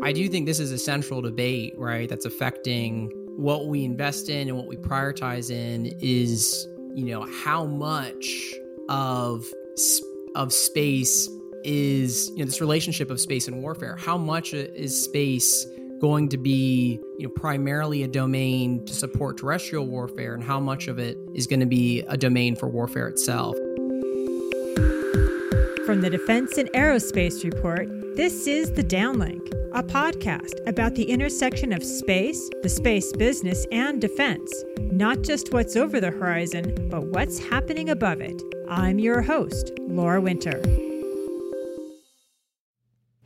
I do think this is a central debate, right? That's affecting what we invest in and what we prioritize in is, you know, how much of of space is, you know, this relationship of space and warfare. How much uh, is space going to be, you know, primarily a domain to support terrestrial warfare and how much of it is going to be a domain for warfare itself? From the Defense and Aerospace Report, this is The Downlink a podcast about the intersection of space, the space business, and defense. Not just what's over the horizon, but what's happening above it. I'm your host, Laura Winter.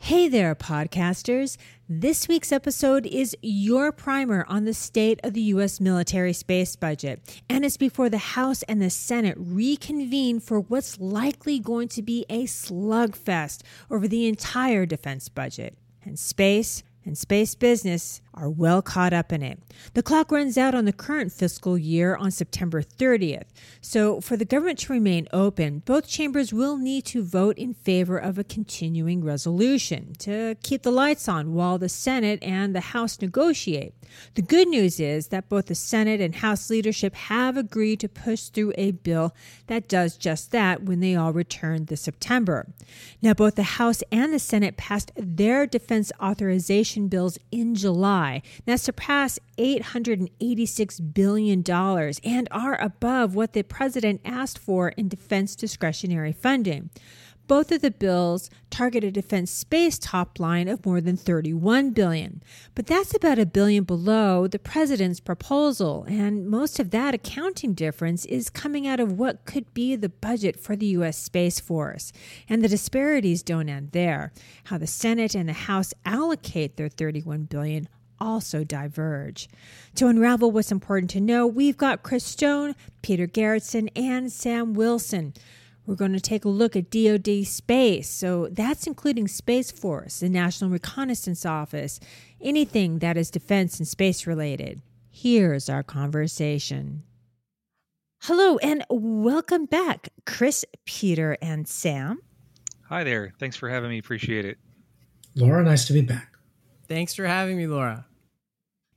Hey there, podcasters. This week's episode is your primer on the state of the U.S. military space budget. And it's before the House and the Senate reconvene for what's likely going to be a slugfest over the entire defense budget and space and space business are well caught up in it. The clock runs out on the current fiscal year on September 30th. So, for the government to remain open, both chambers will need to vote in favor of a continuing resolution to keep the lights on while the Senate and the House negotiate. The good news is that both the Senate and House leadership have agreed to push through a bill that does just that when they all return this September. Now, both the House and the Senate passed their defense authorization bills in July that surpass $886 billion and are above what the president asked for in defense discretionary funding. Both of the bills target a defense space top line of more than 31 billion, but that's about a billion below the president's proposal, and most of that accounting difference is coming out of what could be the budget for the US Space Force. And the disparities don't end there. How the Senate and the House allocate their 31 billion also diverge. To unravel what's important to know, we've got Chris Stone, Peter Garretson, and Sam Wilson. We're going to take a look at DoD space. So that's including Space Force, the National Reconnaissance Office, anything that is defense and space related. Here's our conversation. Hello and welcome back, Chris, Peter, and Sam. Hi there. Thanks for having me. Appreciate it. Laura, nice to be back. Thanks for having me, Laura.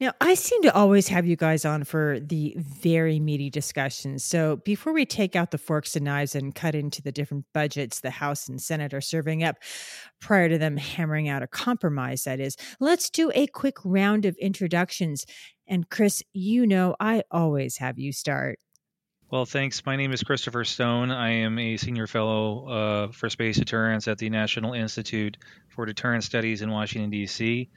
Now, I seem to always have you guys on for the very meaty discussions. So, before we take out the forks and knives and cut into the different budgets the House and Senate are serving up, prior to them hammering out a compromise, that is, let's do a quick round of introductions. And, Chris, you know I always have you start. Well, thanks. My name is Christopher Stone. I am a senior fellow uh, for space deterrence at the National Institute for Deterrence Studies in Washington, D.C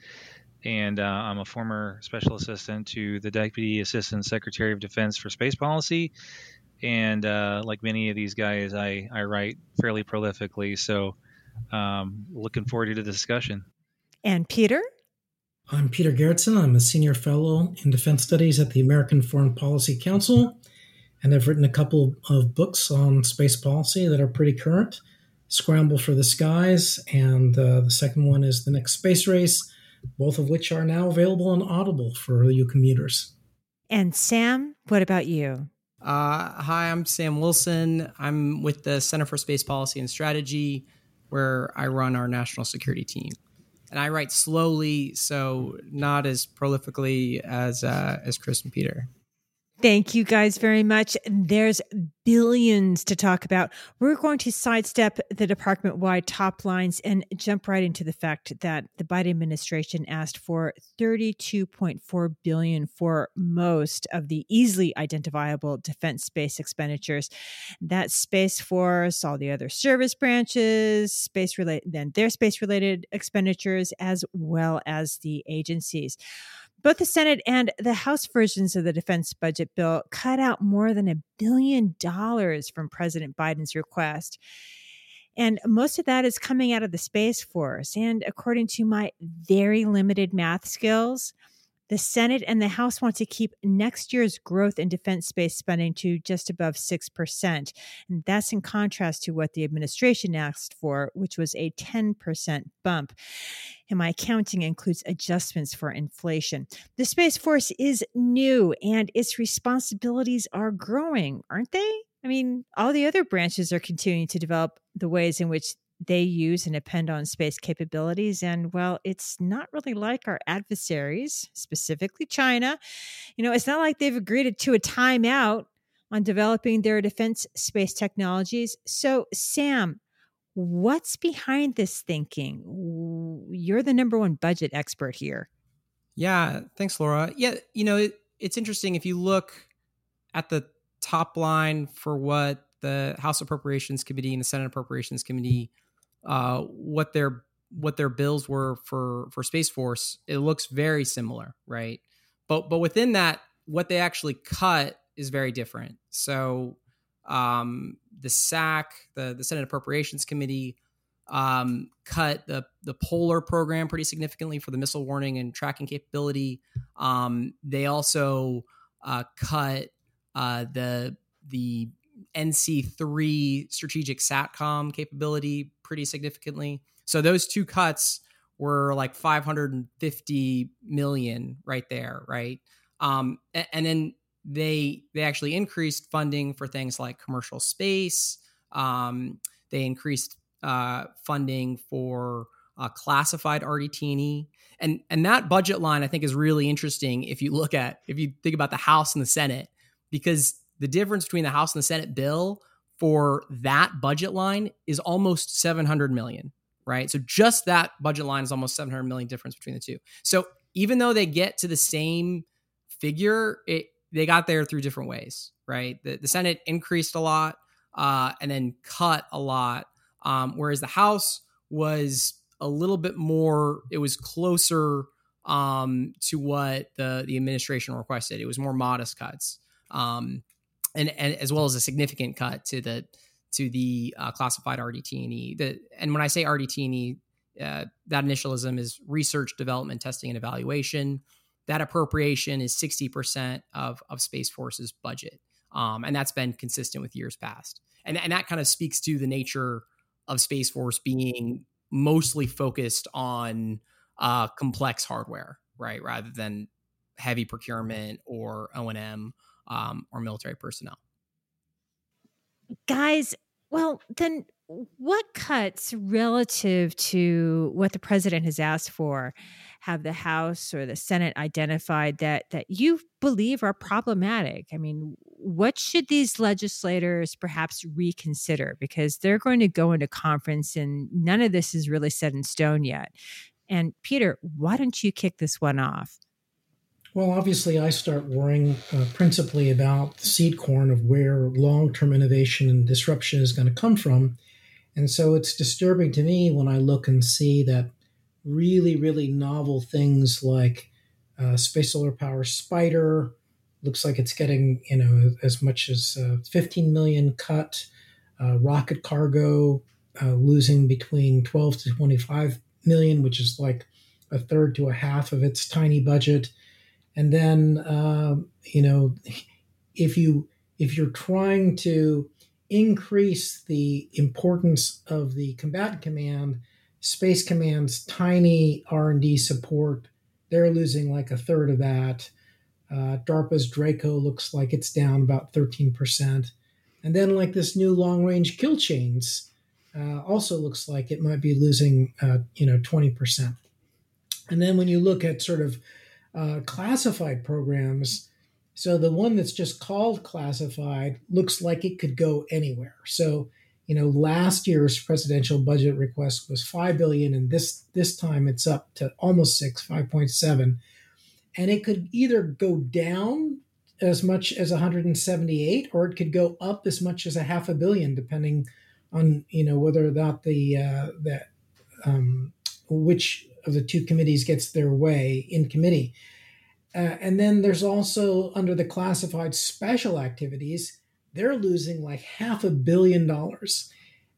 and uh, I'm a former special assistant to the Deputy Assistant Secretary of Defense for Space Policy. And uh, like many of these guys, I, I write fairly prolifically. So um, looking forward to the discussion. And Peter? I'm Peter Garretson. I'm a senior fellow in defense studies at the American Foreign Policy Council. And I've written a couple of books on space policy that are pretty current Scramble for the Skies, and uh, the second one is The Next Space Race both of which are now available on Audible for you commuters. And Sam, what about you? Uh, hi, I'm Sam Wilson. I'm with the Center for Space Policy and Strategy, where I run our national security team. And I write slowly, so not as prolifically as uh, as Chris and Peter. Thank you guys very much. There's billions to talk about. We're going to sidestep the department wide top lines and jump right into the fact that the Biden administration asked for 32.4 billion for most of the easily identifiable defense space expenditures. That's Space Force, all the other service branches, space related then their space related expenditures as well as the agencies. Both the Senate and the House versions of the defense budget bill cut out more than a billion dollars from President Biden's request. And most of that is coming out of the Space Force. And according to my very limited math skills, the Senate and the House want to keep next year's growth in defense space spending to just above 6%. And that's in contrast to what the administration asked for, which was a 10% bump. And my accounting includes adjustments for inflation. The Space Force is new and its responsibilities are growing, aren't they? I mean, all the other branches are continuing to develop the ways in which they use and depend on space capabilities. And well, it's not really like our adversaries, specifically China. You know, it's not like they've agreed to a timeout on developing their defense space technologies. So, Sam, what's behind this thinking? You're the number one budget expert here. Yeah, thanks, Laura. Yeah, you know, it, it's interesting if you look at the top line for what the House Appropriations Committee and the Senate Appropriations Committee, uh, what their what their bills were for for Space Force, it looks very similar, right? But but within that, what they actually cut is very different. So um, the SAC, the the Senate Appropriations Committee, um, cut the the Polar program pretty significantly for the missile warning and tracking capability. Um, they also uh, cut uh, the the NC3 strategic SATCOM capability pretty significantly. So those two cuts were like 550 million right there, right? Um, and, and then they they actually increased funding for things like commercial space. Um, they increased uh, funding for uh, classified RDT&E, and and that budget line I think is really interesting if you look at if you think about the House and the Senate because the difference between the House and the Senate bill for that budget line is almost 700 million, right? So just that budget line is almost 700 million difference between the two. So even though they get to the same figure, it they got there through different ways, right? The, the Senate increased a lot uh, and then cut a lot, um, whereas the House was a little bit more. It was closer um, to what the the administration requested. It was more modest cuts, um, and and as well as a significant cut to the to the uh, classified RDT&E. And when I say RDT&E, uh, that initialism is research, development, testing, and evaluation that appropriation is 60% of, of Space Force's budget. Um, and that's been consistent with years past. And, and that kind of speaks to the nature of Space Force being mostly focused on uh, complex hardware, right, rather than heavy procurement or O and M um, or military personnel. Guys, well, then what cuts relative to what the president has asked for have the House or the Senate identified that that you believe are problematic? I mean, what should these legislators perhaps reconsider because they're going to go into conference and none of this is really set in stone yet. And Peter, why don't you kick this one off? Well, obviously, I start worrying uh, principally about the seed corn of where long term innovation and disruption is going to come from. And so it's disturbing to me when I look and see that really, really novel things like uh, space solar power SSPIDR looks like it's getting you know as much as uh, 15 million cut. Uh, rocket cargo uh, losing between 12 to 25 million, which is like a third to a half of its tiny budget. And then um, you know if you if you're trying to increase the importance of the combatant command Space Command's tiny R&D support, they're losing like a third of that. Uh, DARPA's Draco looks like it's down about 13%. And then like this new long-range kill chains uh, also looks like it might be losing, uh, you know, 20%. And then when you look at sort of uh, classified programs, so the one that's just called classified looks like it could go anywhere. So you know last year's presidential budget request was 5 billion and this this time it's up to almost 6 5.7 and it could either go down as much as 178 or it could go up as much as a half a billion depending on you know whether or not the uh, that um, which of the two committees gets their way in committee uh, and then there's also under the classified special activities they're losing like half a billion dollars.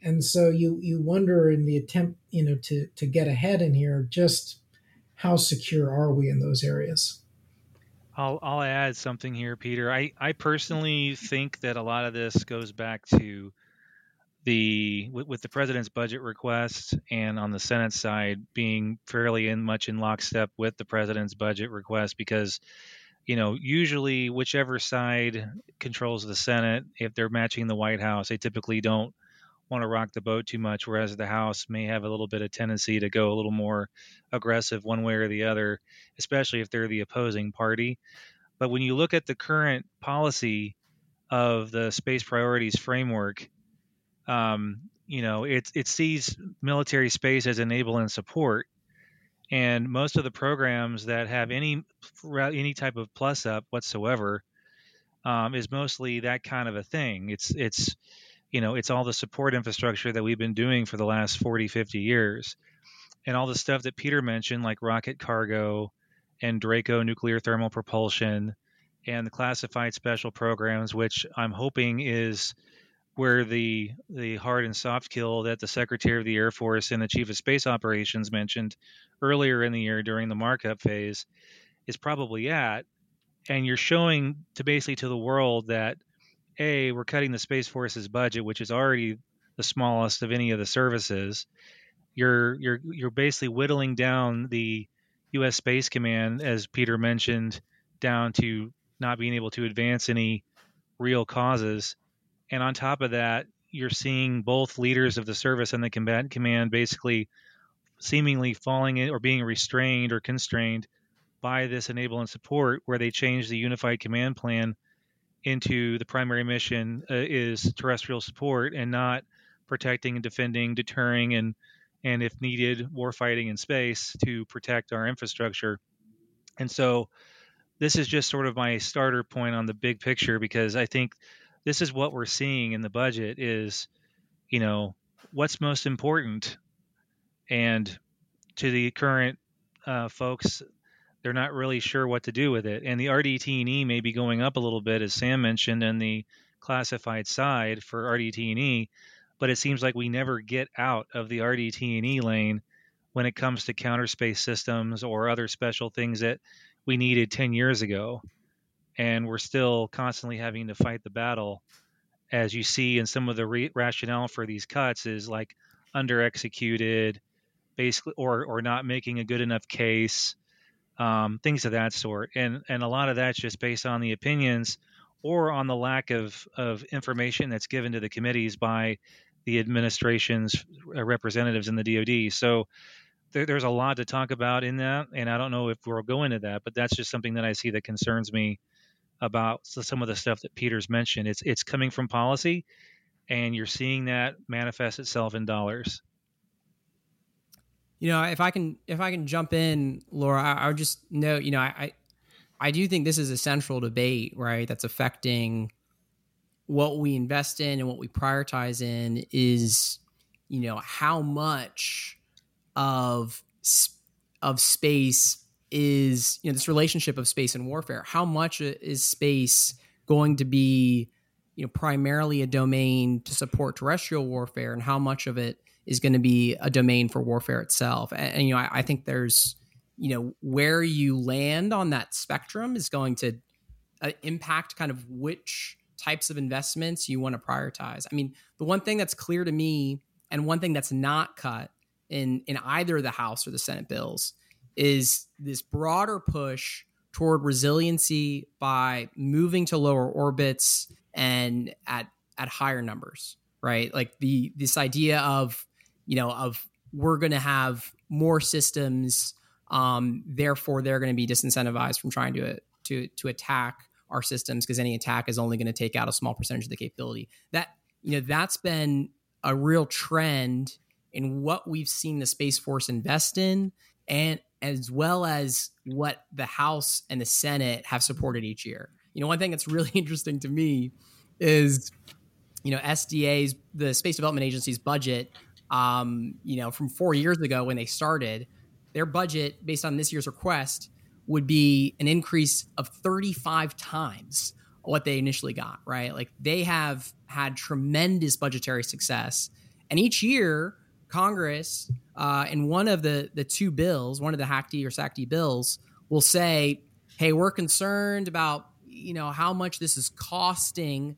And so you you wonder in the attempt, you know, to to get ahead in here, just how secure are we in those areas? I'll I'll add something here, Peter. I I personally think that a lot of this goes back to the with, with the president's budget request and on the Senate side being fairly in much in lockstep with the president's budget request because you know, usually whichever side controls the Senate, if they're matching the White House, they typically don't want to rock the boat too much, whereas the House may have a little bit of tendency to go a little more aggressive one way or the other, especially if they're the opposing party. But when you look at the current policy of the space priorities framework, um, you know, it, it sees military space as enable and support. And most of the programs that have any any type of plus up whatsoever um, is mostly that kind of a thing. It's it's you know it's all the support infrastructure that we've been doing for the last 40 50 years and all the stuff that peter mentioned like rocket cargo and draco nuclear thermal propulsion and the classified special programs which i'm hoping is where the the hard and soft kill that the secretary of the air force and the chief of space operations mentioned earlier in the year during the markup phase is probably at and you're showing to basically to the world that a we're cutting the space force's budget which is already the smallest of any of the services. You're you're you're basically whittling down the US Space Command as Peter mentioned down to not being able to advance any real causes and on top of that you're seeing both leaders of the service and the combatant command basically seemingly falling in or being restrained or constrained by this enable and support where they change the unified command plan into the primary mission uh, is terrestrial support and not protecting and defending, deterring, and and if needed, warfighting in space to protect our infrastructure. And so, this is just sort of my starter point on the big picture because I think this is what we're seeing in the budget is, you know, what's most important, and to the current uh, folks they're not really sure what to do with it. And the RDT&E may be going up a little bit, as Sam mentioned, in the classified side for RDT&E, but it seems like we never get out of the RDT&E lane when it comes to counter space systems or other special things that we needed 10 years ago. And we're still constantly having to fight the battle. As you see in some of the re- rationale for these cuts is like under executed, basically, or, or not making a good enough case um, things of that sort. And and a lot of that's just based on the opinions or on the lack of of information that's given to the committees by the administration's uh, representatives in the DoD. So there, there's a lot to talk about in that, and I don't know if we'll go into that, but that's just something that I see that concerns me about some of the stuff that Peter's mentioned. It's it's coming from policy, and you're seeing that manifest itself in dollars. You know, if I can if I can jump in, Laura, I, I would just note, you know, I, I I do think this is a central debate, right? That's affecting what we invest in and what we prioritize in is, you know, how much of of space is, you know, this relationship of space and warfare. How much is space going to be, you know, primarily a domain to support terrestrial warfare, and how much of it is going to be a domain for warfare itself. And, and you know, I, I, think there's, you know, where you land on that spectrum is going to uh, impact kind of which types of investments you want to prioritize. I mean, the one thing that's clear to me, and one thing that's not cut in in either the House or the Senate bills, is this broader push toward resiliency by moving to lower orbits and at at higher numbers right like the this idea of you know, of we're going to have more systems, um, therefore they're going to be disincentivized from trying to to to attack our systems because any attack is only going to take out a small percentage of the capability. That you know that's been a real trend in what we've seen the Space Force invest in, and as well as what the House and the Senate have supported each year. You know, one thing that's really interesting to me is, you know, SDA's the Space Development Agency's budget um, you know, from four years ago when they started, their budget based on this year's request would be an increase of 35 times what they initially got, right? Like they have had tremendous budgetary success. And each year, Congress, uh, in one of the, the two bills, one of the HACD or SACD bills, will say, hey, we're concerned about, you know, how much this is costing.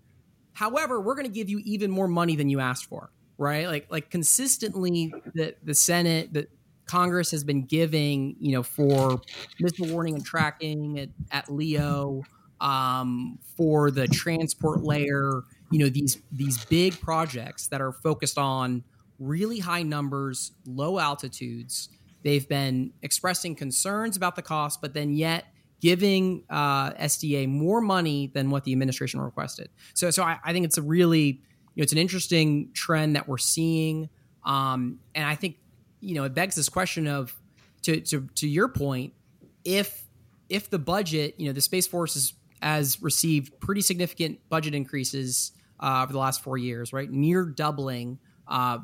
However, we're going to give you even more money than you asked for right? Like like consistently the the Senate, the Congress has been giving, you know, for missile warning and tracking at, at LEO, um, for the transport layer, you know these these big projects that are focused on really high numbers, low altitudes. They've been expressing concerns about the cost, but then yet giving uh, SDA more money than what the administration requested. So, so I, I think it's a really, you know, it's an interesting trend that we're seeing, um, and I think, you know, it begs this question of, to to to your point, if if the budget, you know, the Space Force is, has received pretty significant budget increases uh, over the last four years, right? Near doubling, uh,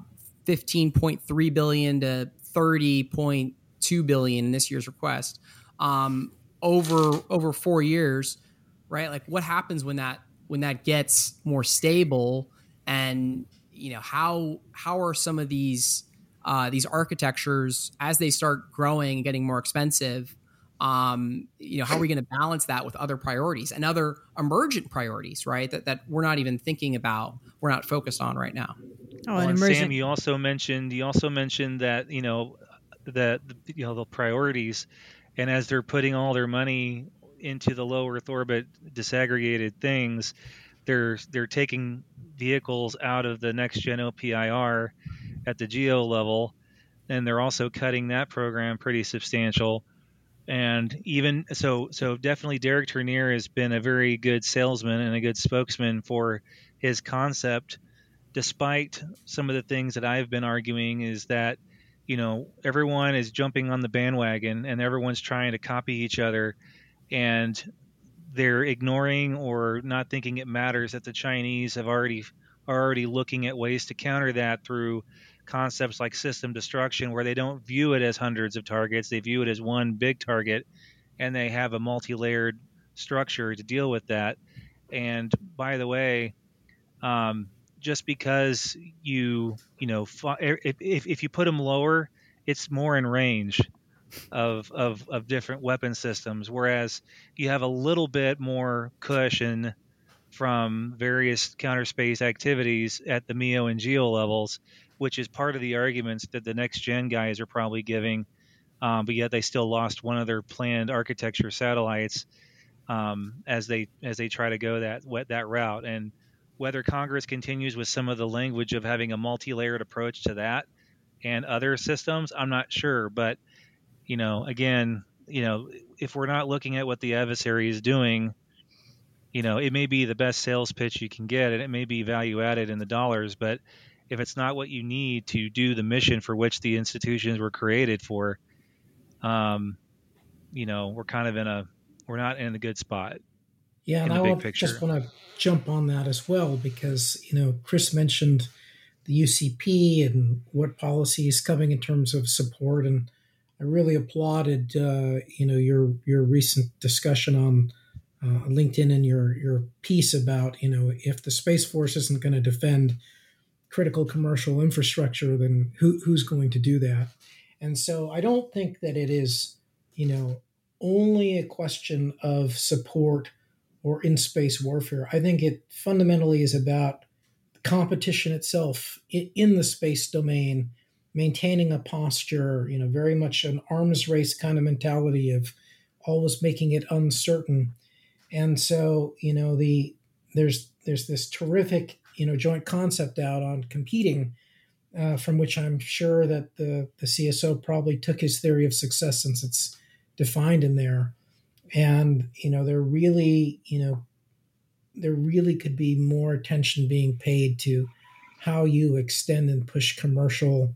15.3 billion to 30.2 billion in this year's request um, over over four years, right? Like, what happens when that when that gets more stable, and you know how how are some of these uh, these architectures as they start growing and getting more expensive? um, you know, how are we going to balance that with other priorities and other emergent priorities, right? That, that we're not even thinking about, we're not focused on right now. Oh, well, and emergent- Sam, you also mentioned you also mentioned that you know that you know the priorities, and as they're putting all their money into the low Earth orbit disaggregated things, they're they're taking vehicles out of the next gen OPIR at the geo level, and they're also cutting that program pretty substantial. And even so so definitely Derek Tournear has been a very good salesman and a good spokesman for his concept despite some of the things that I've been arguing is that you know everyone is jumping on the bandwagon and everyone's trying to copy each other and they're ignoring or not thinking it matters that the Chinese have already are already looking at ways to counter that through concepts like system destruction, where they don't view it as hundreds of targets, they view it as one big target, and they have a multi layered structure to deal with that. And by the way, um, just because you you know if, if, if you put them lower, it's more in range of, of of different weapon systems, whereas you have a little bit more cushion from various counter space activities at the MEO and GEO levels which is part of the arguments that the next gen guys are probably giving. Um, but yet they still lost one of their planned architecture satellites um, as they as they try to go that that route. And whether Congress continues with some of the language of having a multi-layered approach to that and other systems, I'm not sure. But you know, again, you know, if we're not looking at what the adversary is doing, you know, it may be the best sales pitch you can get, and it may be value added in the dollars, but if it's not what you need to do the mission for which the institutions were created for, um, you know, we're kind of in a we're not in a good spot. Yeah, and I just want to jump on that as well because you know Chris mentioned the UCP and what policy is coming in terms of support, and I really applauded uh, you know your your recent discussion on uh, LinkedIn and your your piece about you know if the Space Force isn't going to defend critical commercial infrastructure, then who, who's going to do that? And so I don't think that it is, you know, only a question of support or in space warfare. I think it fundamentally is about competition itself in the space domain, maintaining a posture, you know, very much an arms race kind of mentality of always making it uncertain. And so, you know, the there's there's this terrific you know joint concept out on competing, uh, from which I'm sure that the the CSO probably took his theory of success since it's defined in there, and you know there really you know there really could be more attention being paid to how you extend and push commercial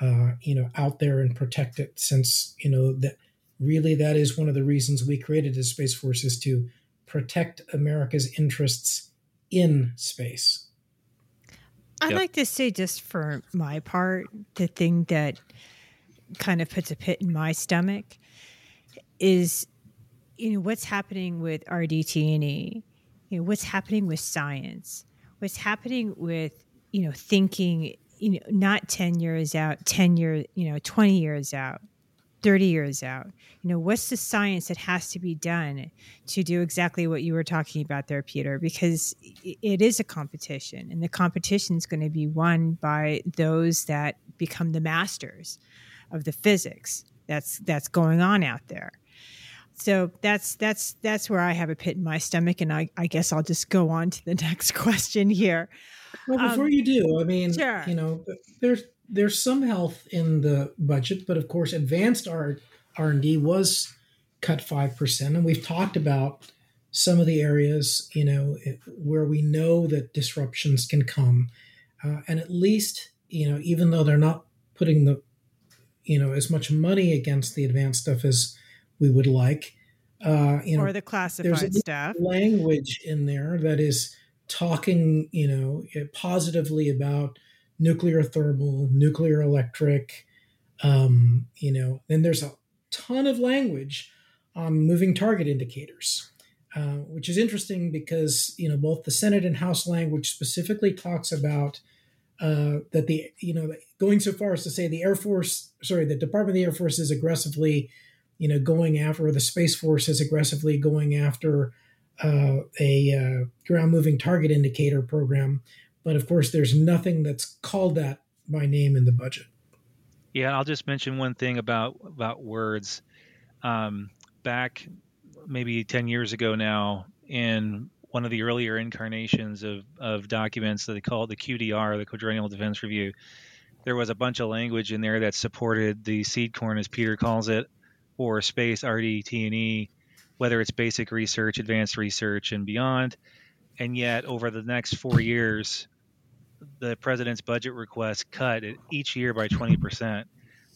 uh, you know out there and protect it since you know that really that is one of the reasons we created the space force is to protect america's interests in space I'd yep. like to say, just for my part, the thing that kind of puts a pit in my stomach is, you know, what's happening with RDT&E, you know, what's happening with science, what's happening with, you know, thinking, you know, not 10 years out, 10 years, you know, 20 years out, 30 years out? You know what's the science that has to be done to do exactly what you were talking about there peter? Because it is a competition and the competition is going to be won by those that become the masters of the physics that's that's going on out there so that's that's that's where I have a pit in my stomach, and I, I guess I'll just go on to the next question here. Well, before um, you do, I mean, sure. you know, there's there's some health in the budget, but of course, advanced R R and D was cut five percent, and we've talked about some of the areas, you know, where we know that disruptions can come, uh, and at least, you know, even though they're not putting the, you know, as much money against the advanced stuff as we would like, uh, you know, or the classified staff language in there that is talking, you know, positively about nuclear thermal, nuclear electric. Um, you know, then there's a ton of language on moving target indicators, uh, which is interesting because you know both the Senate and House language specifically talks about uh, that the you know going so far as to say the Air Force, sorry, the Department of the Air Force is aggressively, you know, going after, the Space Force is aggressively going after uh, a uh, ground moving target indicator program. But of course, there's nothing that's called that by name in the budget. Yeah, I'll just mention one thing about about words. Um, back maybe 10 years ago now, in one of the earlier incarnations of, of documents that they call the QDR, the Quadrennial Defense Review, there was a bunch of language in there that supported the seed corn, as Peter calls it, or space RDT&E whether it's basic research, advanced research, and beyond. And yet, over the next four years, the president's budget request cut each year by 20%.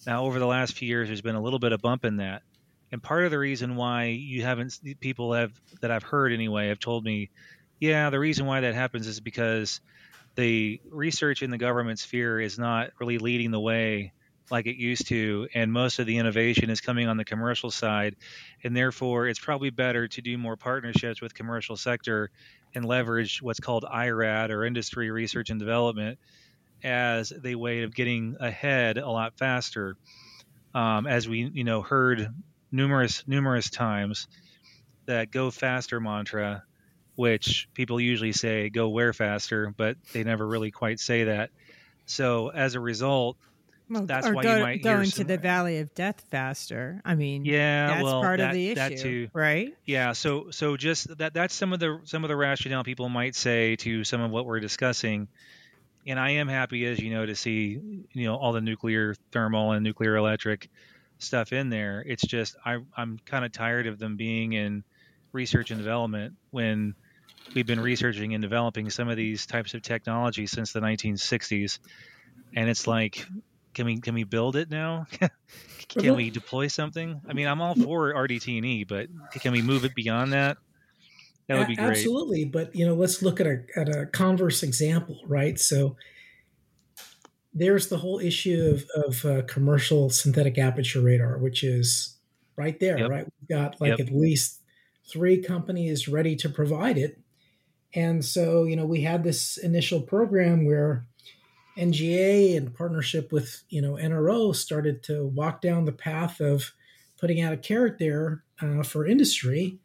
Now, over the last few years, there's been a little bit of bump in that. And part of the reason why you haven't, people have, that I've heard anyway, have told me, yeah, the reason why that happens is because the research in the government sphere is not really leading the way like it used to, and most of the innovation is coming on the commercial side, and therefore it's probably better to do more partnerships with commercial sector and leverage what's called IRAD or industry research and development as a way of getting ahead a lot faster. Um, as we you know heard numerous numerous times that go faster mantra, which people usually say go where faster, but they never really quite say that. So as a result, well, that's or why go, you might go into the valley of death faster. I mean, yeah, that's well, part that, of the issue, right? Yeah, so so just that that's some of the some of the rationale people might say to some of what we're discussing. And I am happy, as you know, to see you know all the nuclear thermal and nuclear electric stuff in there. It's just I I'm kind of tired of them being in research and development when we've been researching and developing some of these types of technology since the 1960s and it's like can we can we build it now? can we deploy something? I mean, I'm all for RDT&E, but can we move it beyond that? That would be great. Absolutely, but you know, let's look at a at a converse example, right? So there's the whole issue of, of uh, commercial synthetic aperture radar, which is right there, yep. right? We've got like yep. at least three companies ready to provide it. And so, you know, we had this initial program where NGA in partnership with you know NRO started to walk down the path of putting out a carrot there uh, for industry,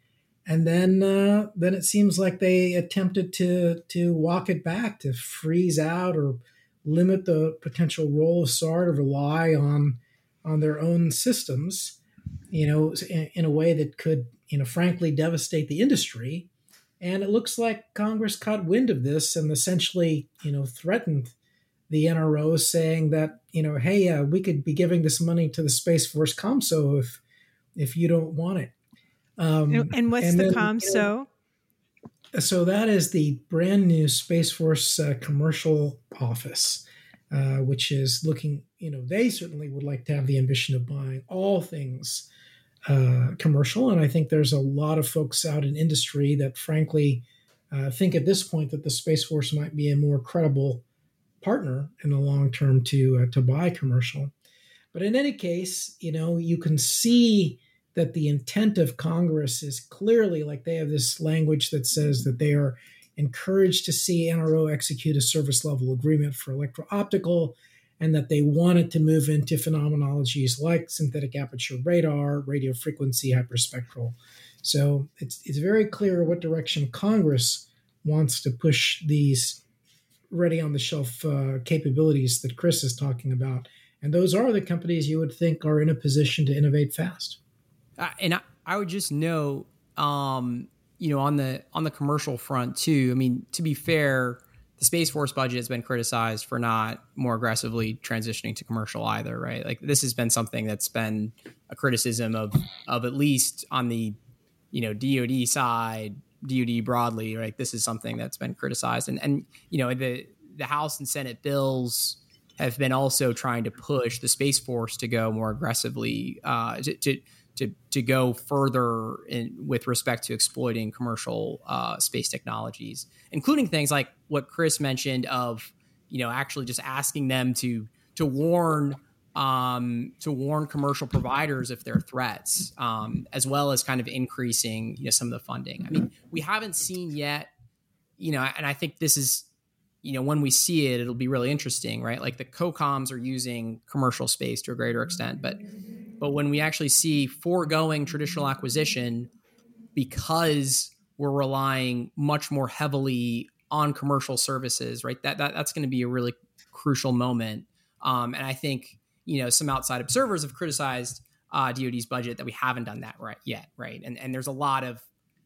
and then uh, then it seems like they attempted to to walk it back to freeze out or limit the potential role of SAR to rely on on their own systems, you know, in, in a way that could you know frankly devastate the industry. And it looks like Congress caught wind of this and essentially, you know, threatened the NRO saying that you know, hey, uh, we could be giving this money to the Space Force COMSO if if you don't want it. Um, and what's and the then, COMSO? So that is the brand new Space Force uh, commercial office, uh, which is looking. You know, they certainly would like to have the ambition of buying all things uh, commercial, and I think there's a lot of folks out in industry that, frankly, uh, think at this point that the Space Force might be a more credible partner in the long term to uh, to buy commercial. But in any case, you know, you can see that the intent of Congress is clearly like they have this language that says that they are encouraged to see NRO execute a service level agreement for electro optical and that they wanted to move into phenomenologies like synthetic aperture radar, radio frequency hyperspectral. So it's, it's very clear what direction Congress wants to push these ready on the shelf uh, capabilities that Chris is talking about. And those are the companies you would think are in a position to innovate fast. Uh, and I, I would just note, um, you know, on the on the commercial front too. I mean, to be fair, the Space Force budget has been criticized for not more aggressively transitioning to commercial either, right? Like this has been something that's been a criticism of of at least on the you know DoD side, DoD broadly, right? This is something that's been criticized, and and you know the the House and Senate bills have been also trying to push the Space Force to go more aggressively uh, to, to to to go further in, with respect to exploiting commercial uh, space technologies, including things like what Chris mentioned of you know actually just asking them to to warn um, to warn commercial providers if they're threats, um, as well as kind of increasing you know some of the funding. I mean, we haven't seen yet, you know, and I think this is you know when we see it it'll be really interesting right like the cocoms are using commercial space to a greater extent but but when we actually see foregoing traditional acquisition because we're relying much more heavily on commercial services, right? That, that that's going to be a really crucial moment. Um, and I think you know some outside observers have criticized uh, DoD's budget that we haven't done that right yet, right? And and there's a lot of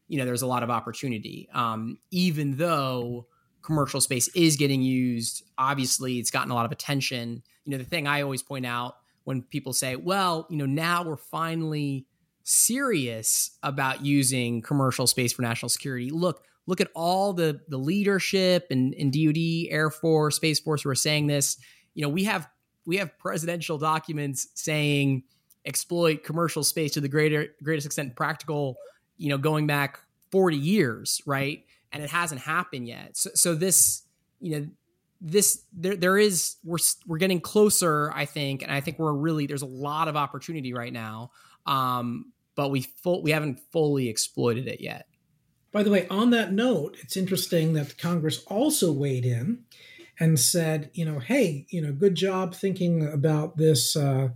you know there's a lot of opportunity, um, even though commercial space is getting used. Obviously, it's gotten a lot of attention. You know, the thing I always point out when people say, well, you know, now we're finally serious about using commercial space for national security. Look, look at all the the leadership and, and DoD, Air Force, Space Force who are saying this. You know, we have we have presidential documents saying exploit commercial space to the greater greatest extent practical, you know, going back 40 years, right? And it hasn't happened yet. So, so this, you know, this there there is we're we're getting closer i think and i think we're really there's a lot of opportunity right now um but we full we haven't fully exploited it yet by the way on that note it's interesting that congress also weighed in and said you know hey you know good job thinking about this uh,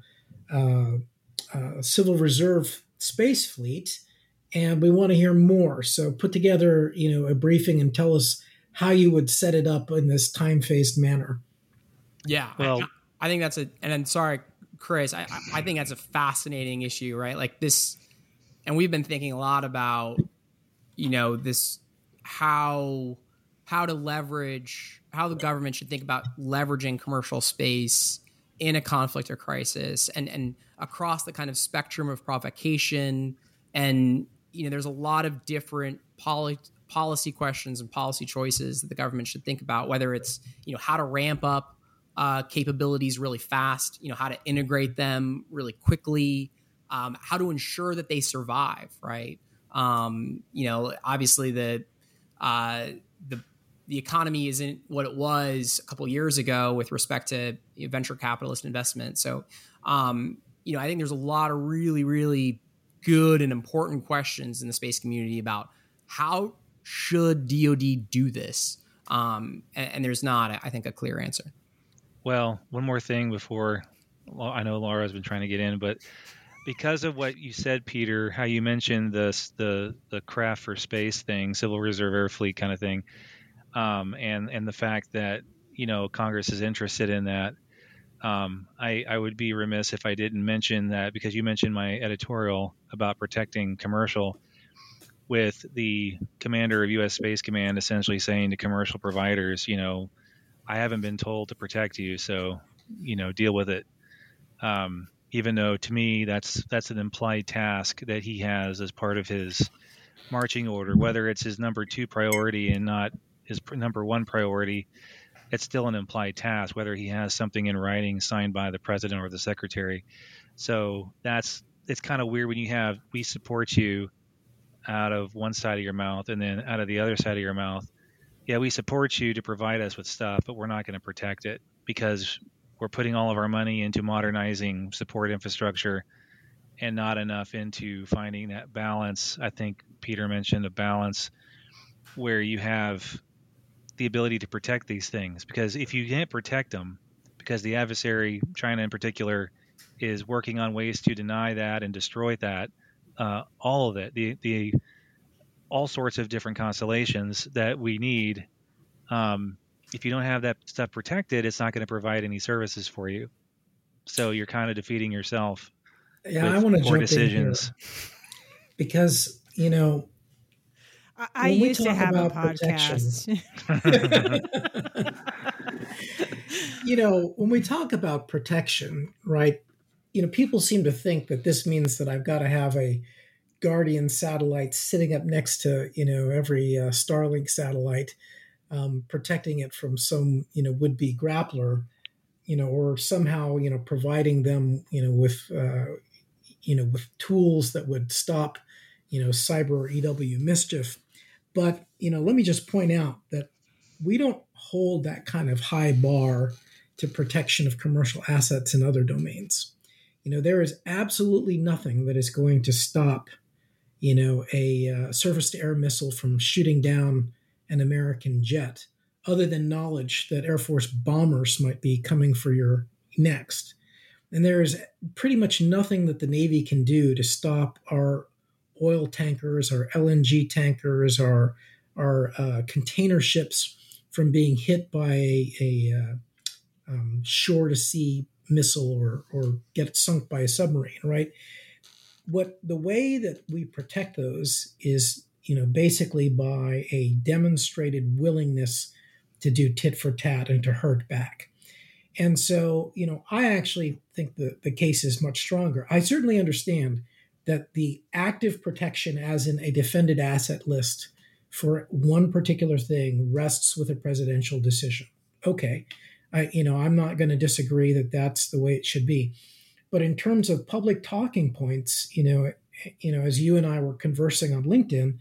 uh, uh, civil reserve space fleet and we want to hear more so put together you know a briefing and tell us how you would set it up in this time phased manner. Yeah, well, I, I, think that's a. And I'm sorry, Chris. I, I think that's a fascinating issue, right? Like this, and we've been thinking a lot about, you know, this how how to leverage how the government should think about leveraging commercial space in a conflict or crisis and and across the kind of spectrum of provocation and you know there's a lot of different poly, policy questions and policy choices that the government should think about, whether it's you know how to ramp up uh, capabilities really fast, you know how to integrate them really quickly, um, how to ensure that they survive, right? Um, you know, obviously the uh, the the economy isn't what it was a couple years ago with respect to venture capitalist investment. So, um, you know, I think there's a lot of really, really good and important questions in the space community about how should DoD do this? Um, and, and, there's not, I think, a clear answer. Well, one more thing before I know Laura's been trying to get in, but because of what you said, Peter, how you mentioned the the CRAF for space thing, Civil Reserve Air Fleet kind of thing, um, and and the fact that you know Congress is interested in that. Um, I, I would be remiss if I didn't mention that because you mentioned my editorial about protecting commercial with the commander of U.S. Space Command essentially saying to commercial providers, you know, I haven't been told to protect you, so you know, deal with it. Um, even though to me that's that's an implied task that he has as part of his marching order, whether it's his number two priority and not his number one priority. It's still an implied task, whether he has something in writing signed by the president or the secretary. So that's it's kind of weird when you have we support you out of one side of your mouth and then out of the other side of your mouth, yeah, we support you to provide us with stuff, but we're not going to protect it because we're putting all of our money into modernizing support infrastructure and not enough into finding that balance. I think Peter mentioned a balance where you have the ability to protect these things because if you can't protect them, because the adversary, China in particular, is working on ways to deny that and destroy that, uh, all of it, the the all sorts of different constellations that we need. Um, if you don't have that stuff protected, it's not going to provide any services for you. So you're kind of defeating yourself. Yeah, I want to jump decisions. in here. because you know I, I used to have a podcast. you know, when we talk about protection, right? You know, people seem to think that this means that I've got to have a Guardian satellite sitting up next to you know every uh, Starlink satellite, um, protecting it from some you know would be grappler, you know, or somehow you know providing them you know with uh, you know with tools that would stop you know cyber EW mischief. But you know, let me just point out that we don't hold that kind of high bar to protection of commercial assets in other domains. You know, there is absolutely nothing that is going to stop, you know, a uh, surface to air missile from shooting down an American jet, other than knowledge that Air Force bombers might be coming for your next. And there is pretty much nothing that the Navy can do to stop our oil tankers, our LNG tankers, our our uh, container ships from being hit by a, a uh, um, shore to sea missile or or get sunk by a submarine, right? What the way that we protect those is, you know, basically by a demonstrated willingness to do tit for tat and to hurt back. And so, you know, I actually think the, the case is much stronger. I certainly understand that the active protection, as in a defended asset list for one particular thing, rests with a presidential decision. Okay, I, you know, I'm not going to disagree that that's the way it should be. But in terms of public talking points, you know, you know, as you and I were conversing on LinkedIn,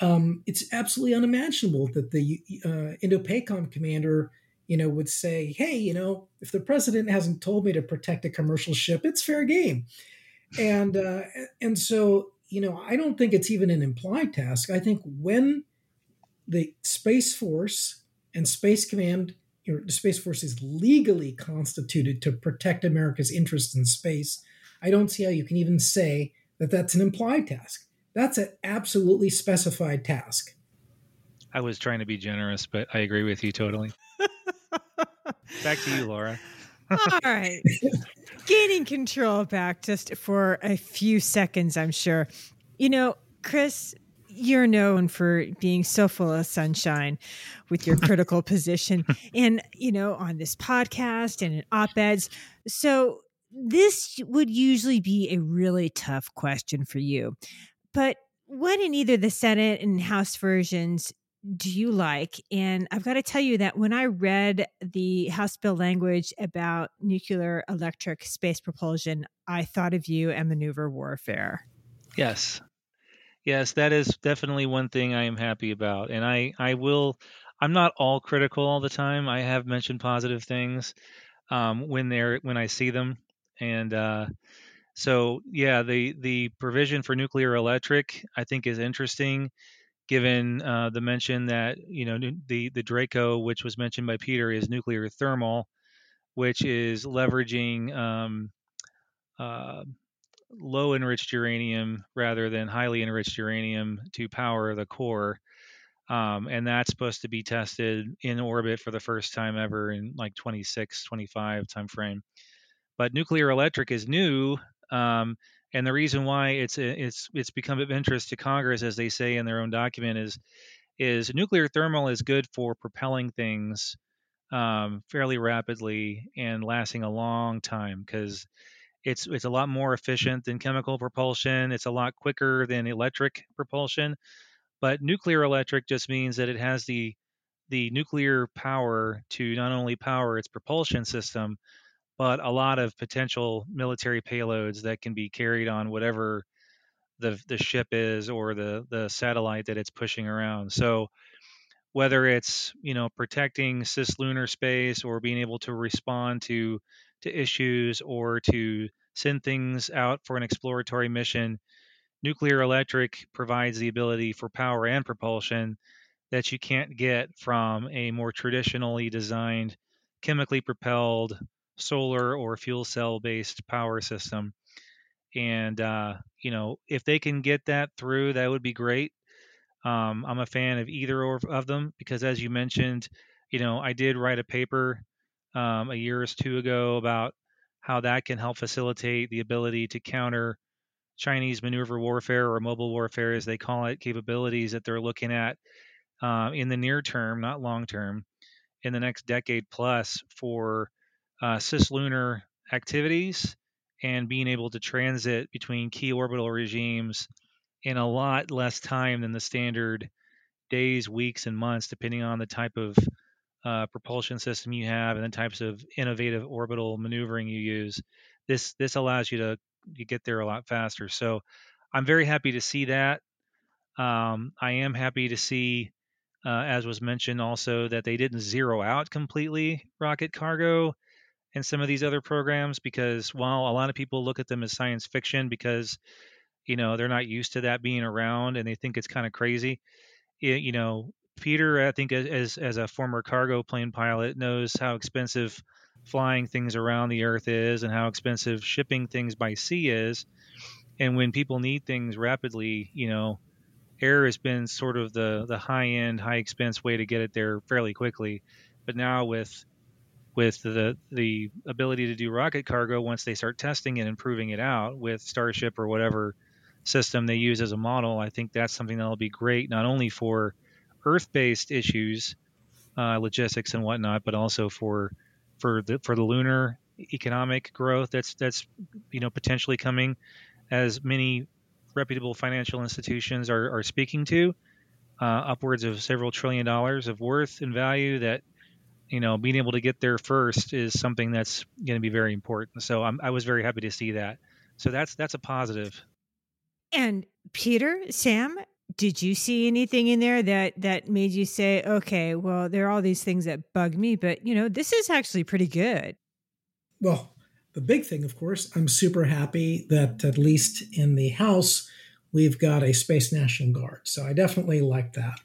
um, it's absolutely unimaginable that the uh, Indo-PACOM commander, you know, would say, "Hey, you know, if the president hasn't told me to protect a commercial ship, it's fair game." And uh, and so, you know, I don't think it's even an implied task. I think when the Space Force and Space Command you know, the Space Force is legally constituted to protect America's interests in space, I don't see how you can even say that that's an implied task. That's an absolutely specified task. I was trying to be generous, but I agree with you totally. back to you, Laura. All right. Gaining control back just for a few seconds, I'm sure. You know, Chris, you're known for being so full of sunshine with your critical position and you know on this podcast and in op-eds so this would usually be a really tough question for you but what in either the senate and house versions do you like and i've got to tell you that when i read the house bill language about nuclear electric space propulsion i thought of you and maneuver warfare yes Yes, that is definitely one thing I am happy about. And I, I will, I'm not all critical all the time. I have mentioned positive things um, when they're, when I see them. And uh, so, yeah, the, the provision for nuclear electric, I think is interesting given uh, the mention that, you know, the, the Draco, which was mentioned by Peter, is nuclear thermal, which is leveraging um, uh, low enriched uranium rather than highly enriched uranium to power the core. Um, and that's supposed to be tested in orbit for the first time ever in like 26, 25 timeframe. But nuclear electric is new, um, and the reason why it's it's it's become of interest to Congress, as they say in their own document, is is nuclear thermal is good for propelling things um, fairly rapidly and lasting a long time because it's it's a lot more efficient than chemical propulsion. It's a lot quicker than electric propulsion. But nuclear electric just means that it has the the nuclear power to not only power its propulsion system, but a lot of potential military payloads that can be carried on whatever the the ship is or the the satellite that it's pushing around. So whether it's you know protecting cislunar space or being able to respond to to issues or to send things out for an exploratory mission, nuclear electric provides the ability for power and propulsion that you can't get from a more traditionally designed, chemically propelled solar or fuel cell based power system. And, uh, you know, if they can get that through, that would be great. Um, I'm a fan of either or, of them because, as you mentioned, you know, I did write a paper um, a year or two ago about how that can help facilitate the ability to counter Chinese maneuver warfare or mobile warfare, as they call it, capabilities that they're looking at uh, in the near term, not long term, in the next decade plus for uh, cislunar activities and being able to transit between key orbital regimes in a lot less time than the standard days, weeks, and months, depending on the type of uh, propulsion system you have and the types of innovative orbital maneuvering you use. This this allows you to you get there a lot faster. So I'm very happy to see that. Um, I am happy to see, uh, as was mentioned, also that they didn't zero out completely rocket cargo and some of these other programs because while a lot of people look at them as science fiction because you know they're not used to that being around and they think it's kind of crazy. It, you know peter i think as as a former cargo plane pilot knows how expensive flying things around the earth is and how expensive shipping things by sea is. And when people need things rapidly you know air has been sort of the the high end high expense way to get it there fairly quickly. But now with with the the ability to do rocket cargo once they start testing and improving it out with Starship or whatever system they use as a model, I think that's something that'll be great not only for Earth-based issues, uh, logistics and whatnot, but also for for the for the lunar economic growth that's that's you know potentially coming, as many reputable financial institutions are, are speaking to, uh, upwards of several trillion dollars of worth and value that you know, being able to get there first is something that's going to be very important. So I'm, I was very happy to see that. So that's that's a positive. And Peter, Sam, did you see anything in there that that made you say, "Okay, well, there are all these things that bug me, but you know, this is actually pretty good." Well, the big thing, of course, I'm super happy that at least in the House we've got a Space National Guard. So I definitely like that.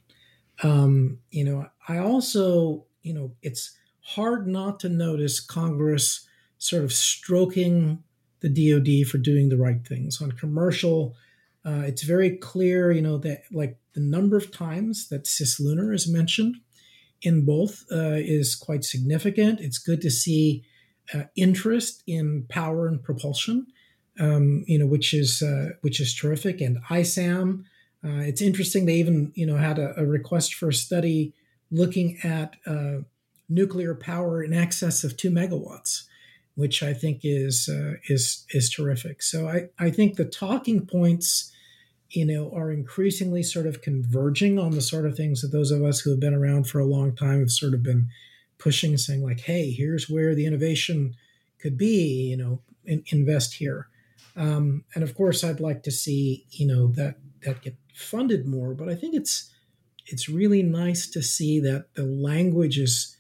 Um, you know, I also you know, it's hard not to notice Congress sort of stroking the DoD for doing the right things. On commercial, uh, it's very clear, you know, that like the number of times that cislunar is mentioned in both uh, is quite significant. It's good to see uh, interest in power and propulsion, um, you know, which is uh, which is terrific. And ISAM, uh, it's interesting. They even you know had a, a request for a study looking at uh, nuclear power in excess of two megawatts, which I think is uh, is is terrific. So I, I think the talking points, you know, are increasingly sort of converging on the sort of things that those of us who have been around for a long time have sort of been pushing, saying like, "Hey, here's where the innovation could be." You know, in, invest here. Um, and of course, I'd like to see you know that that get funded more. But I think it's it's really nice to see that the language is,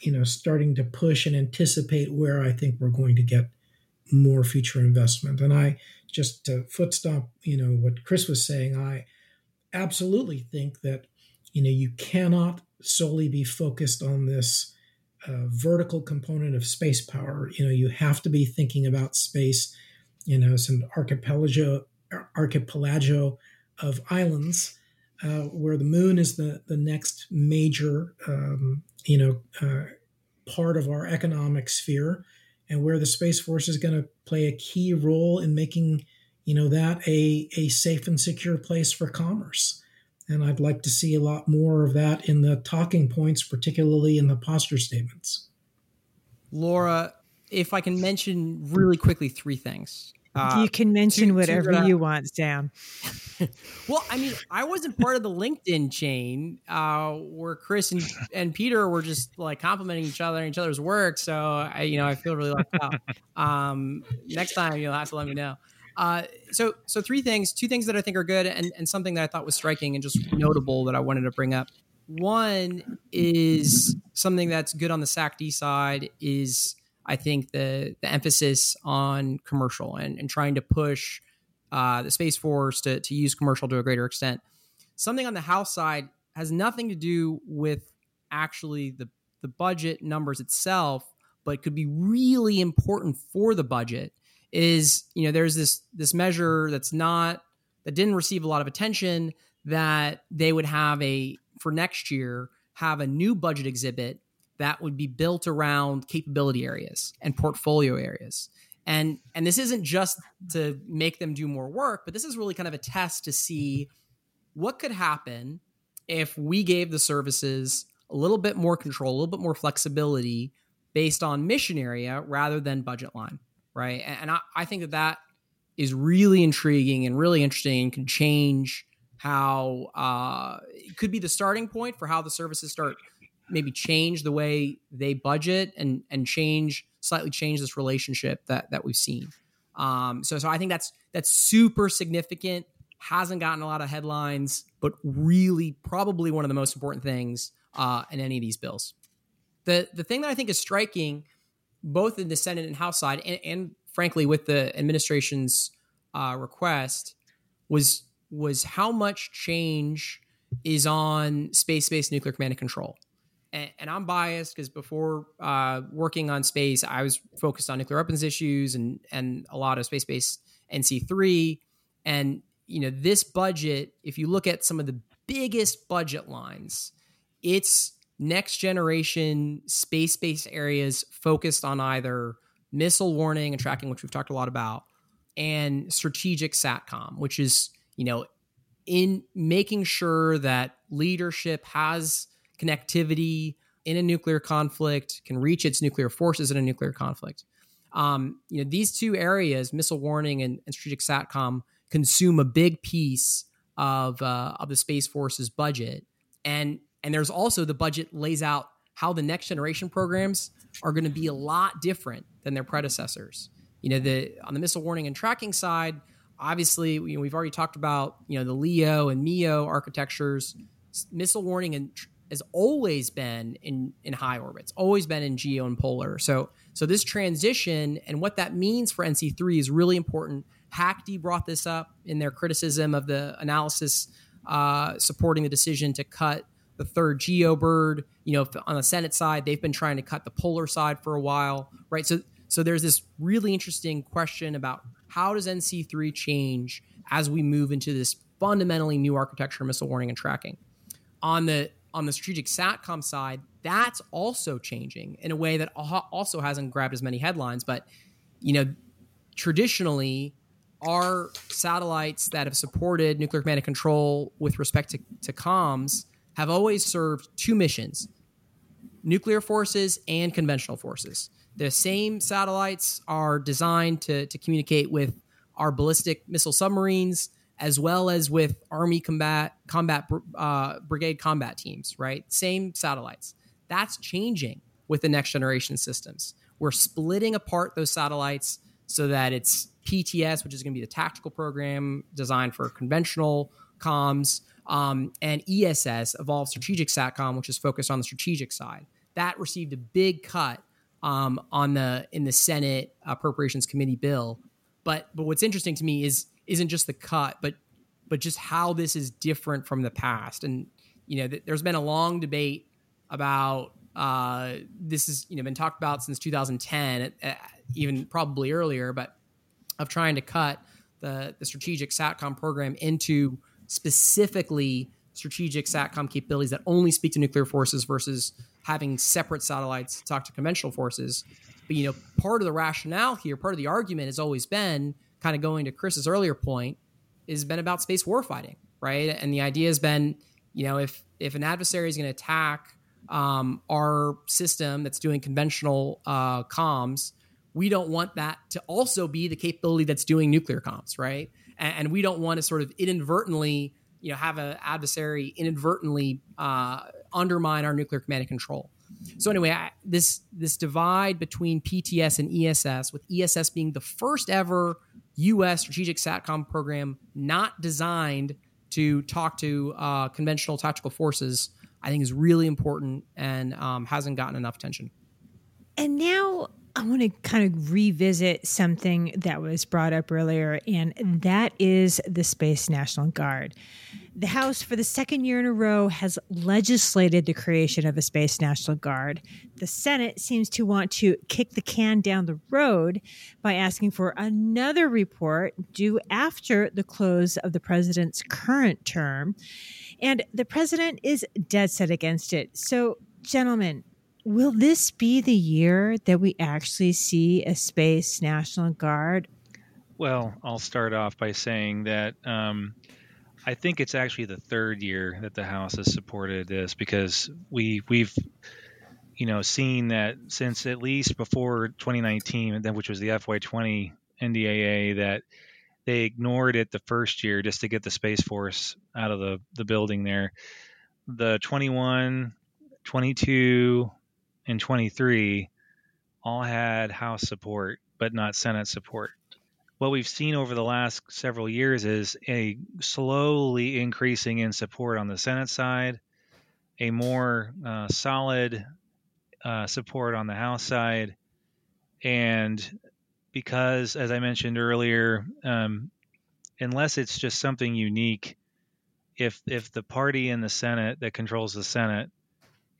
you know, starting to push and anticipate where I think we're going to get more future investment. And I just to foot stomp, you know, what Chris was saying, I absolutely think that, you know, you cannot solely be focused on this uh, vertical component of space power. You know, you have to be thinking about space, you know, some archipelago archipelago of islands uh, where the moon is the the next major um, you know uh, part of our economic sphere, and where the space force is going to play a key role in making you know that a a safe and secure place for commerce. And I'd like to see a lot more of that in the talking points, particularly in the posture statements. Laura, if I can mention really quickly three things. Uh, you can mention whatever you want, Sam. well, I mean, I wasn't part of the LinkedIn chain uh, where Chris and, and Peter were just like complimenting each other and each other's work. So I, you know, I feel really left out. Um, next time you'll have to let me know. Uh, so, so three things, two things that I think are good, and, and something that I thought was striking and just notable that I wanted to bring up. One is something that's good on the SAC-D side is I think the the emphasis on commercial and, and trying to push uh, the Space Force to, to use commercial to a greater extent. Something on the House side has nothing to do with actually the the budget numbers itself, but could be really important for the budget. Is you know there's this this measure that's not that didn't receive a lot of attention that they would have a for next year have a new budget exhibit that would be built around capability areas and portfolio areas. And and this isn't just to make them do more work, but this is really kind of a test to see what could happen if we gave the services a little bit more control, a little bit more flexibility based on mission area rather than budget line, right? And I, I think that that is really intriguing and really interesting and can change how uh, it could be the starting point for how the services start maybe change the way they budget and and change slightly change this relationship that that we've seen. Um, so so I think that's that's super significant. Hasn't gotten a lot of headlines, but really probably one of the most important things uh, in any of these bills. The the thing that I think is striking, both in the Senate and House side, and, and frankly with the administration's uh, request, was was how much change is on space based nuclear command and control. And, and I'm biased because before uh, working on space, I was focused on nuclear weapons issues and and a lot of space based NC3. And you know, this budget, if you look at some of the biggest budget lines, it's next generation space based areas focused on either missile warning and tracking, which we've talked a lot about, and strategic SATCOM, which is you know, in making sure that leadership has connectivity in a nuclear conflict, can reach its nuclear forces in a nuclear conflict. Um, you know, these two areas, missile warning and, and strategic SATCOM, consume a big piece of uh, of the Space Force's budget, and and there's also the budget lays out how the next generation programs are going to be a lot different than their predecessors. You know, the on the missile warning and tracking side, obviously you know, we've already talked about you know the leo and MEO architectures missile warning and has always been in in high orbits always been in geo and polar. So so this transition and what that means for nc3 is really important. HACD brought this up in their criticism of the analysis uh, supporting the decision to cut the third geo bird. You know on the senate side they've been trying to cut the polar side for a while right? So so there's this really interesting question about how does NC3 change as we move into this fundamentally new architecture, missile warning and tracking? On the on the strategic satcom side, that's also changing in a way that also hasn't grabbed as many headlines. But you know, traditionally, our satellites that have supported nuclear command and control with respect to, to comms have always served two missions: nuclear forces and conventional forces. The same satellites are designed to, to communicate with our ballistic missile submarines as well as with Army combat combat uh, brigade combat teams. Right, same satellites. That's changing with the next generation systems. We're splitting apart those satellites so that it's PTS, which is going to be the tactical program designed for conventional comms, um, and ESS, Evolved Strategic Satcom, which is focused on the strategic side. That received a big cut um, on the in the Senate Appropriations Committee bill. But but what's interesting to me is isn't just the cut, but but just how this is different from the past. And you know, th- there's been a long debate about uh, this has you know been talked about since 2010, uh, even probably earlier, but of trying to cut the the strategic satcom program into specifically strategic satcom capabilities that only speak to nuclear forces versus having separate satellites talk to conventional forces. But you know, part of the rationale here, part of the argument has always been kind of going to Chris's earlier point, has been about space warfighting, right? And the idea has been, you know, if if an adversary is going to attack um, our system that's doing conventional uh, comms, we don't want that to also be the capability that's doing nuclear comms, right? And, and we don't want to sort of inadvertently, you know, have an adversary inadvertently uh, undermine our nuclear command and control. So anyway, I, this this divide between PTS and ESS, with ESS being the first ever U.S. strategic satcom program not designed to talk to uh, conventional tactical forces, I think is really important and um, hasn't gotten enough attention. And now I want to kind of revisit something that was brought up earlier, and that is the Space National Guard. The House, for the second year in a row, has legislated the creation of a Space National Guard. The Senate seems to want to kick the can down the road by asking for another report due after the close of the president's current term. And the president is dead set against it. So, gentlemen, Will this be the year that we actually see a Space National Guard? Well, I'll start off by saying that um, I think it's actually the third year that the House has supported this because we we've you know seen that since at least before 2019, which was the FY20 NDAA, that they ignored it the first year just to get the Space Force out of the, the building there. The 21, 22, and 23 all had House support, but not Senate support. What we've seen over the last several years is a slowly increasing in support on the Senate side, a more uh, solid uh, support on the House side, and because, as I mentioned earlier, um, unless it's just something unique, if if the party in the Senate that controls the Senate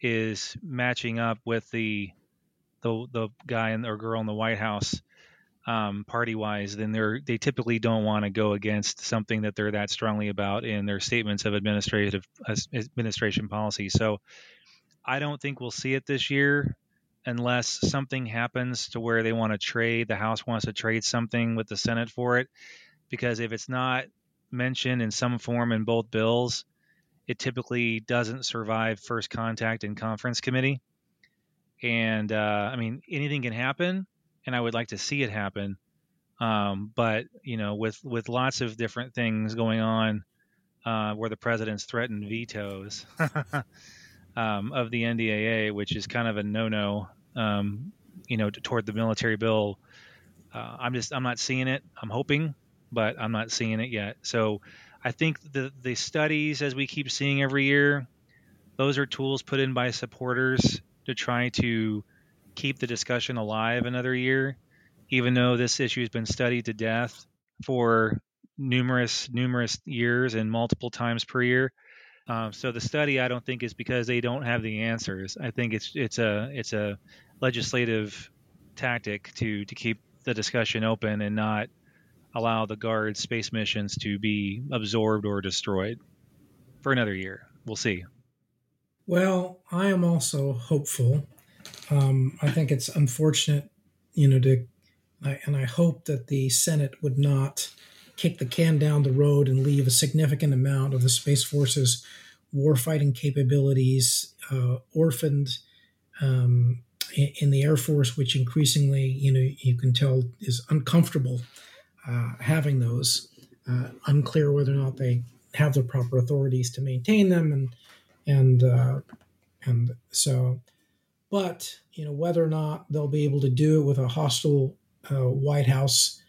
is matching up with the the the guy in, or girl in the White House um, party wise, then they're they typically don't want to go against something that they're that strongly about in their statements of administrative administration policy. So I don't think we'll see it this year unless something happens to where they want to trade the House wants to trade something with the Senate for it. Because if it's not mentioned in some form in both bills, it typically doesn't survive first contact in conference committee. And uh, I mean, anything can happen, and I would like to see it happen. Um, but you know, with with lots of different things going on, uh, where the president's threatened vetoes um, of the NDAA, which is kind of a no-no, um, you know, toward the military bill. Uh, I'm just I'm not seeing it. I'm hoping, but I'm not seeing it yet. So I think the the studies, as we keep seeing every year, those are tools put in by supporters to try to keep the discussion alive another year, even though this issue has been studied to death for numerous numerous years and multiple times per year. Um, so the study, I don't think, is because they don't have the answers. I think it's it's a it's a legislative tactic to to keep the discussion open and not allow the guard space missions to be absorbed or destroyed for another year. We'll see. Well, I am also hopeful. Um, I think it's unfortunate, you know, to, and I hope that the Senate would not kick the can down the road and leave a significant amount of the Space Force's warfighting capabilities uh, orphaned um, in the Air Force, which increasingly, you know, you can tell is uncomfortable uh, having those. Uh, unclear whether or not they have the proper authorities to maintain them, and and uh, and so, but you know whether or not they'll be able to do it with a hostile uh, White House,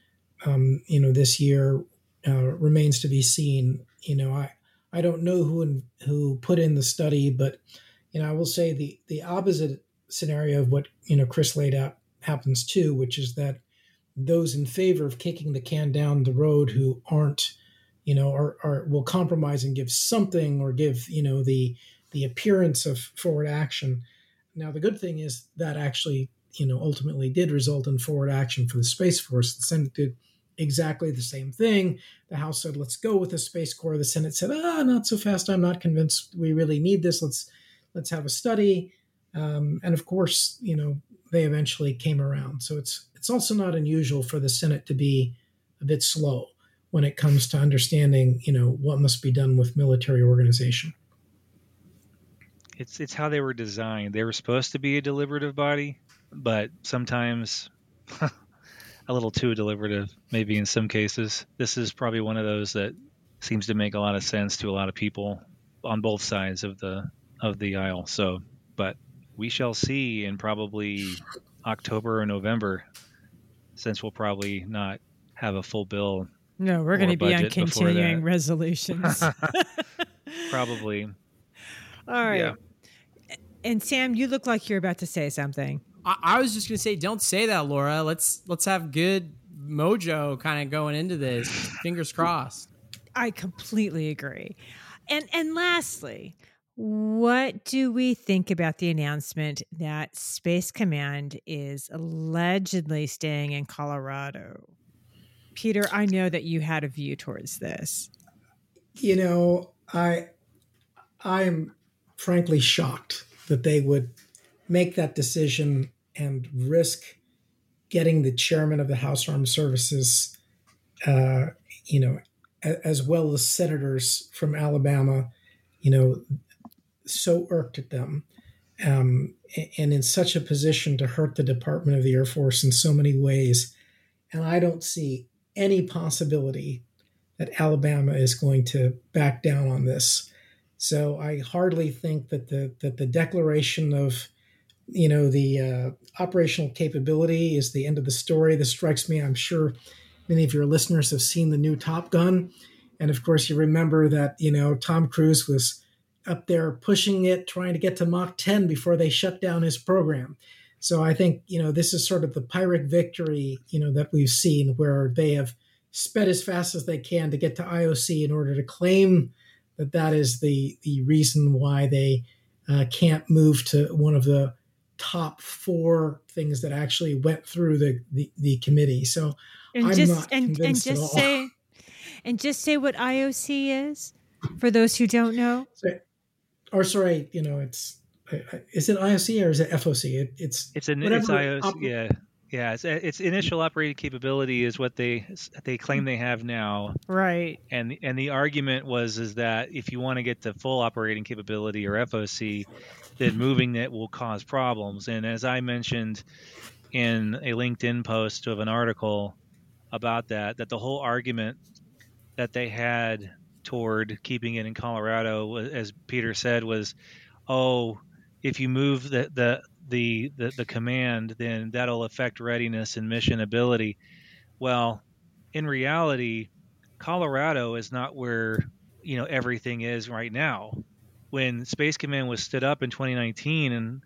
um, you know, this year uh, remains to be seen. You know, I I don't know who who put in the study, but you know, I will say the the opposite scenario of what you know Chris laid out happens too, which is that those in favor of kicking the can down the road who aren't, you know, are, are will compromise and give something or give, you know, the the appearance of forward action. Now the good thing is that actually, you know, ultimately did result in forward action for the Space Force. The Senate did exactly the same thing. The House said, let's go with the Space Corps. The Senate said, ah, not so fast. I'm not convinced we really need this. Let's let's have a study. Um, and of course, you know, they eventually came around. So it's it's also not unusual for the Senate to be a bit slow when it comes to understanding, you know, what must be done with military organization. It's it's how they were designed. They were supposed to be a deliberative body, but sometimes a little too deliberative, maybe in some cases. This is probably one of those that seems to make a lot of sense to a lot of people on both sides of the of the aisle. So, but we shall see in probably October or November, since we'll probably not have a full bill. No, we're going to be on continuing resolutions. probably. All right. Yeah. And Sam, you look like you're about to say something. I, I was just going to say, don't say that, Laura. Let's let's have good mojo kind of going into this. Fingers crossed. I completely agree. And and lastly, what do we think about the announcement that Space Command is allegedly staying in Colorado? Peter, I know that you had a view towards this. You know, I I am frankly shocked that they would make that decision and risk getting the chairman of the House Armed Services, uh, you know, as well as senators from Alabama, you know, so irked at them um, and in such a position to hurt the Department of the Air Force in so many ways. And I don't see any possibility that Alabama is going to back down on this. So I hardly think that the that the declaration of you know the uh, operational capability is the end of the story. This strikes me. I'm sure many of your listeners have seen the new Top Gun, and of course you remember that you know Tom Cruise was up there pushing it, trying to get to Mach 10 before they shut down his program. So I think you know this is sort of the Pyrrhic victory you know that we've seen where they have sped as fast as they can to get to IOC in order to claim that that is the the reason why they uh, can't move to one of the top four things that actually went through the the, the committee. So and I'm just not and, and just say and just say what IOC is for those who don't know. So, or sorry, you know, it's is it IOC or is it FOC? It, it's it's an it's IOC. Op- yeah, yeah. It's, its initial operating capability is what they they claim they have now. Right. And and the argument was is that if you want to get to full operating capability or FOC, that moving it will cause problems. And as I mentioned in a LinkedIn post of an article about that, that the whole argument that they had toward keeping it in Colorado, as Peter said, was, oh, if you move the the the the, the command, then that'll affect readiness and mission ability. Well, in reality, Colorado is not where you know everything is right now when Space Command was stood up in 2019, and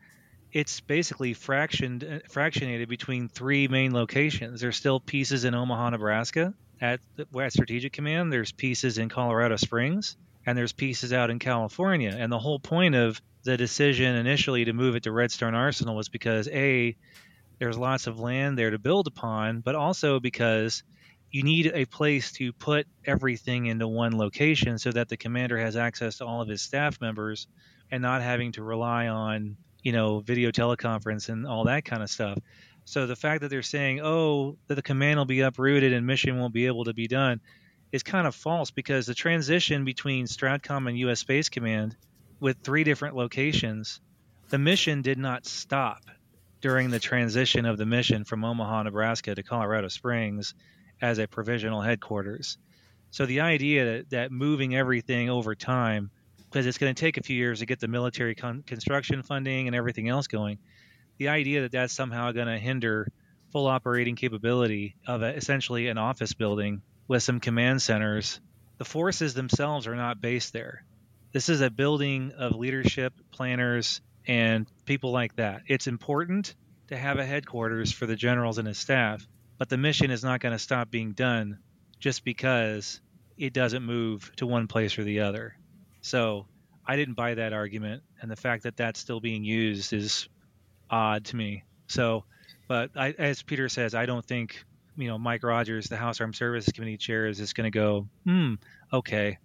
it's basically fractioned, fractionated between three main locations. There's still pieces in Omaha, Nebraska at, at Strategic Command. There's pieces in Colorado Springs, and there's pieces out in California. And the whole point of the decision initially to move it to Redstone Arsenal was because a there's lots of land there to build upon, but also because you need a place to put everything into one location so that the commander has access to all of his staff members and not having to rely on you know video teleconference and all that kind of stuff so the fact that they're saying oh that the command will be uprooted and mission won't be able to be done is kind of false because the transition between stratcom and us space command with three different locations the mission did not stop during the transition of the mission from omaha nebraska to colorado springs as a provisional headquarters. So the idea that, that moving everything over time, because it's going to take a few years to get the military con- construction funding and everything else going, the idea that that's somehow going to hinder full operating capability of a, essentially an office building with some command centers, the forces themselves are not based there. This is a building of leadership, planners, and people like that. It's important to have a headquarters for the generals and his staff, but the mission is not going to stop being done just because it doesn't move to one place or the other. So I didn't buy that argument, and the fact that that's still being used is odd to me. So, but I, as Peter says, I don't think you know Mike Rogers, the House Armed Services Committee chair, is just going to go, hmm, okay,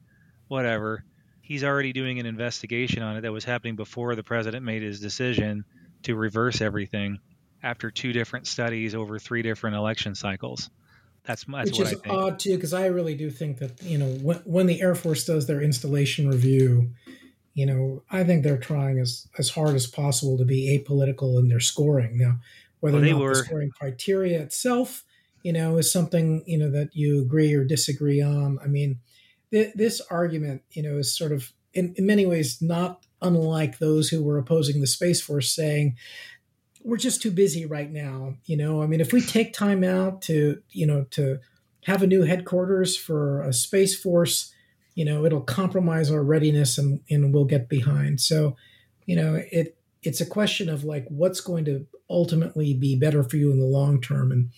whatever. He's already doing an investigation on it that was happening before the president made his decision to reverse everything after two different studies over three different election cycles. That's, that's which is odd too, because I really do think that you know when, when the Air Force does their installation review, you know I think they're trying as as hard as possible to be apolitical in their scoring. Now, whether well, or not were... the scoring criteria itself, you know, is something you know that you agree or disagree on. I mean, th- this argument, you know, is sort of in, in many ways not unlike those who were opposing the Space Force saying we're just too busy right now. You know, I mean, if we take time out to, you know, to have a new headquarters for a space force, you know, it'll compromise our readiness and, and we'll get behind. So, you know, it it's a question of like what's going to ultimately be better for you in the long term. And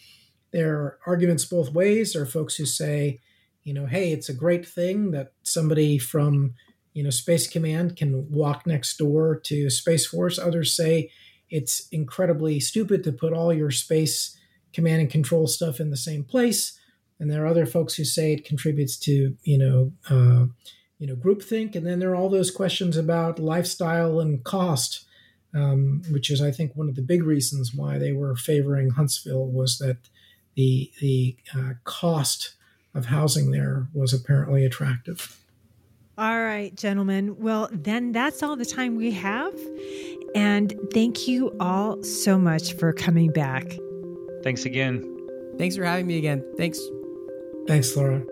there are arguments both ways. There are folks who say, you know, hey, it's a great thing that somebody from, you know, Space Command can walk next door to Space Force. Others say, it's incredibly stupid to put all your space command and control stuff in the same place. And there are other folks who say it contributes to, you know, uh, you know, groupthink. And then there are all those questions about lifestyle and cost um, which is, I think, one of the big reasons why they were favoring Huntsville was that the the uh, cost of housing there was apparently attractive. All right, gentlemen. Well, then that's all the time we have. And thank you all so much for coming back. Thanks again. Thanks for having me again. Thanks. Thanks, Laura.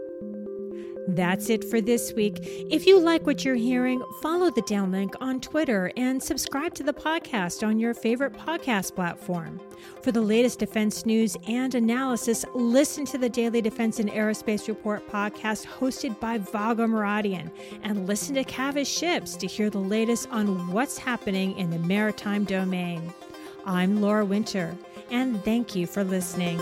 That's it for this week. If you like what you're hearing, follow the downlink on Twitter and subscribe to the podcast on your favorite podcast platform. For the latest defense news and analysis, listen to the Daily Defense and Aerospace Report podcast hosted by Vago Muradian and listen to Cavas Ships to hear the latest on what's happening in the maritime domain. I'm Laura Winter, and thank you for listening.